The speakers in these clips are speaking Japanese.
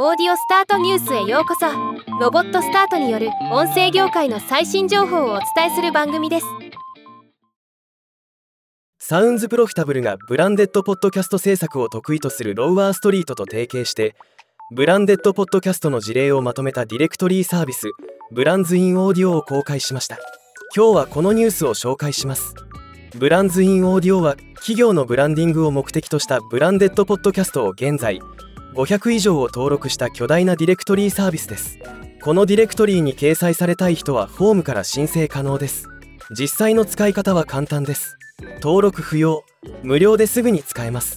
オーディオスタートニュースへようこそ。ロボットスタートによる音声業界の最新情報をお伝えする番組です。サウンズプロフィタブルがブランデッドポッドキャスト制作を得意とするロウワーストリートと提携してブランデッドポッドキャストの事例をまとめたディレクトリーサービスブランズインオーディオを公開しました。今日はこのニュースを紹介します。ブランズインオーディオは企業のブランディングを目的としたブランデッドポッドキャストを現在500以上を登録した巨大なディレクトリーサービスです。このディレクトリーに掲載されたい人はフォームから申請可能です。実際の使い方は簡単です。登録不要無料ですぐに使えます。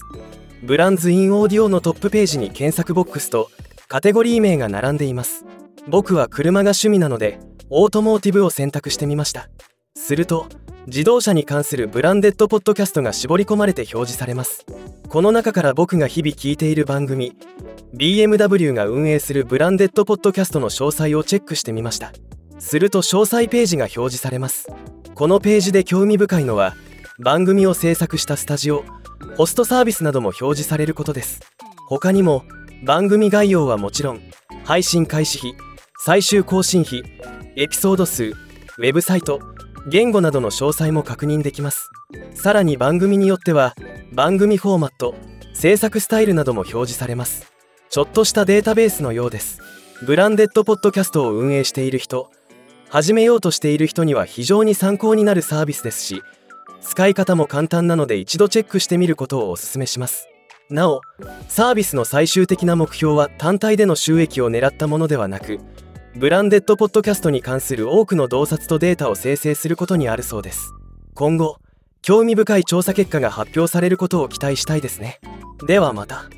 Brands in Audio のトップページに検索ボックスとカテゴリー名が並んでいます。僕は車が趣味なので Automotive を選択してみました。すると自動車に関するブランデッドポッドキャストが絞り込まれて表示されます。この中から僕が日々聞いている番組 BMW が運営するブランデッドポッドキャストの詳細をチェックしてみました。すると詳細ページが表示されます。このページで興味深いのは番組を制作したスタジオホストサービスなども表示されることです。他にも番組概要はもちろん配信開始費最終更新費エピソード数ウェブサイト言語などの詳細も確認できます。さらに番組によっては番組フォーマット制作スタイルなども表示されます。ちょっとしたデータベースのようです。ブランデッドポッドキャストを運営している人始めようとしている人には非常に参考になるサービスですし使い方も簡単なので一度チェックしてみることをお勧めします。なおサービスの最終的な目標は単体での収益を狙ったものではなくブランデッドポッドキャストに関する多くの洞察とデータを生成することにあるそうです。今後興味深い調査結果が発表されることを期待したいですね。ではまた。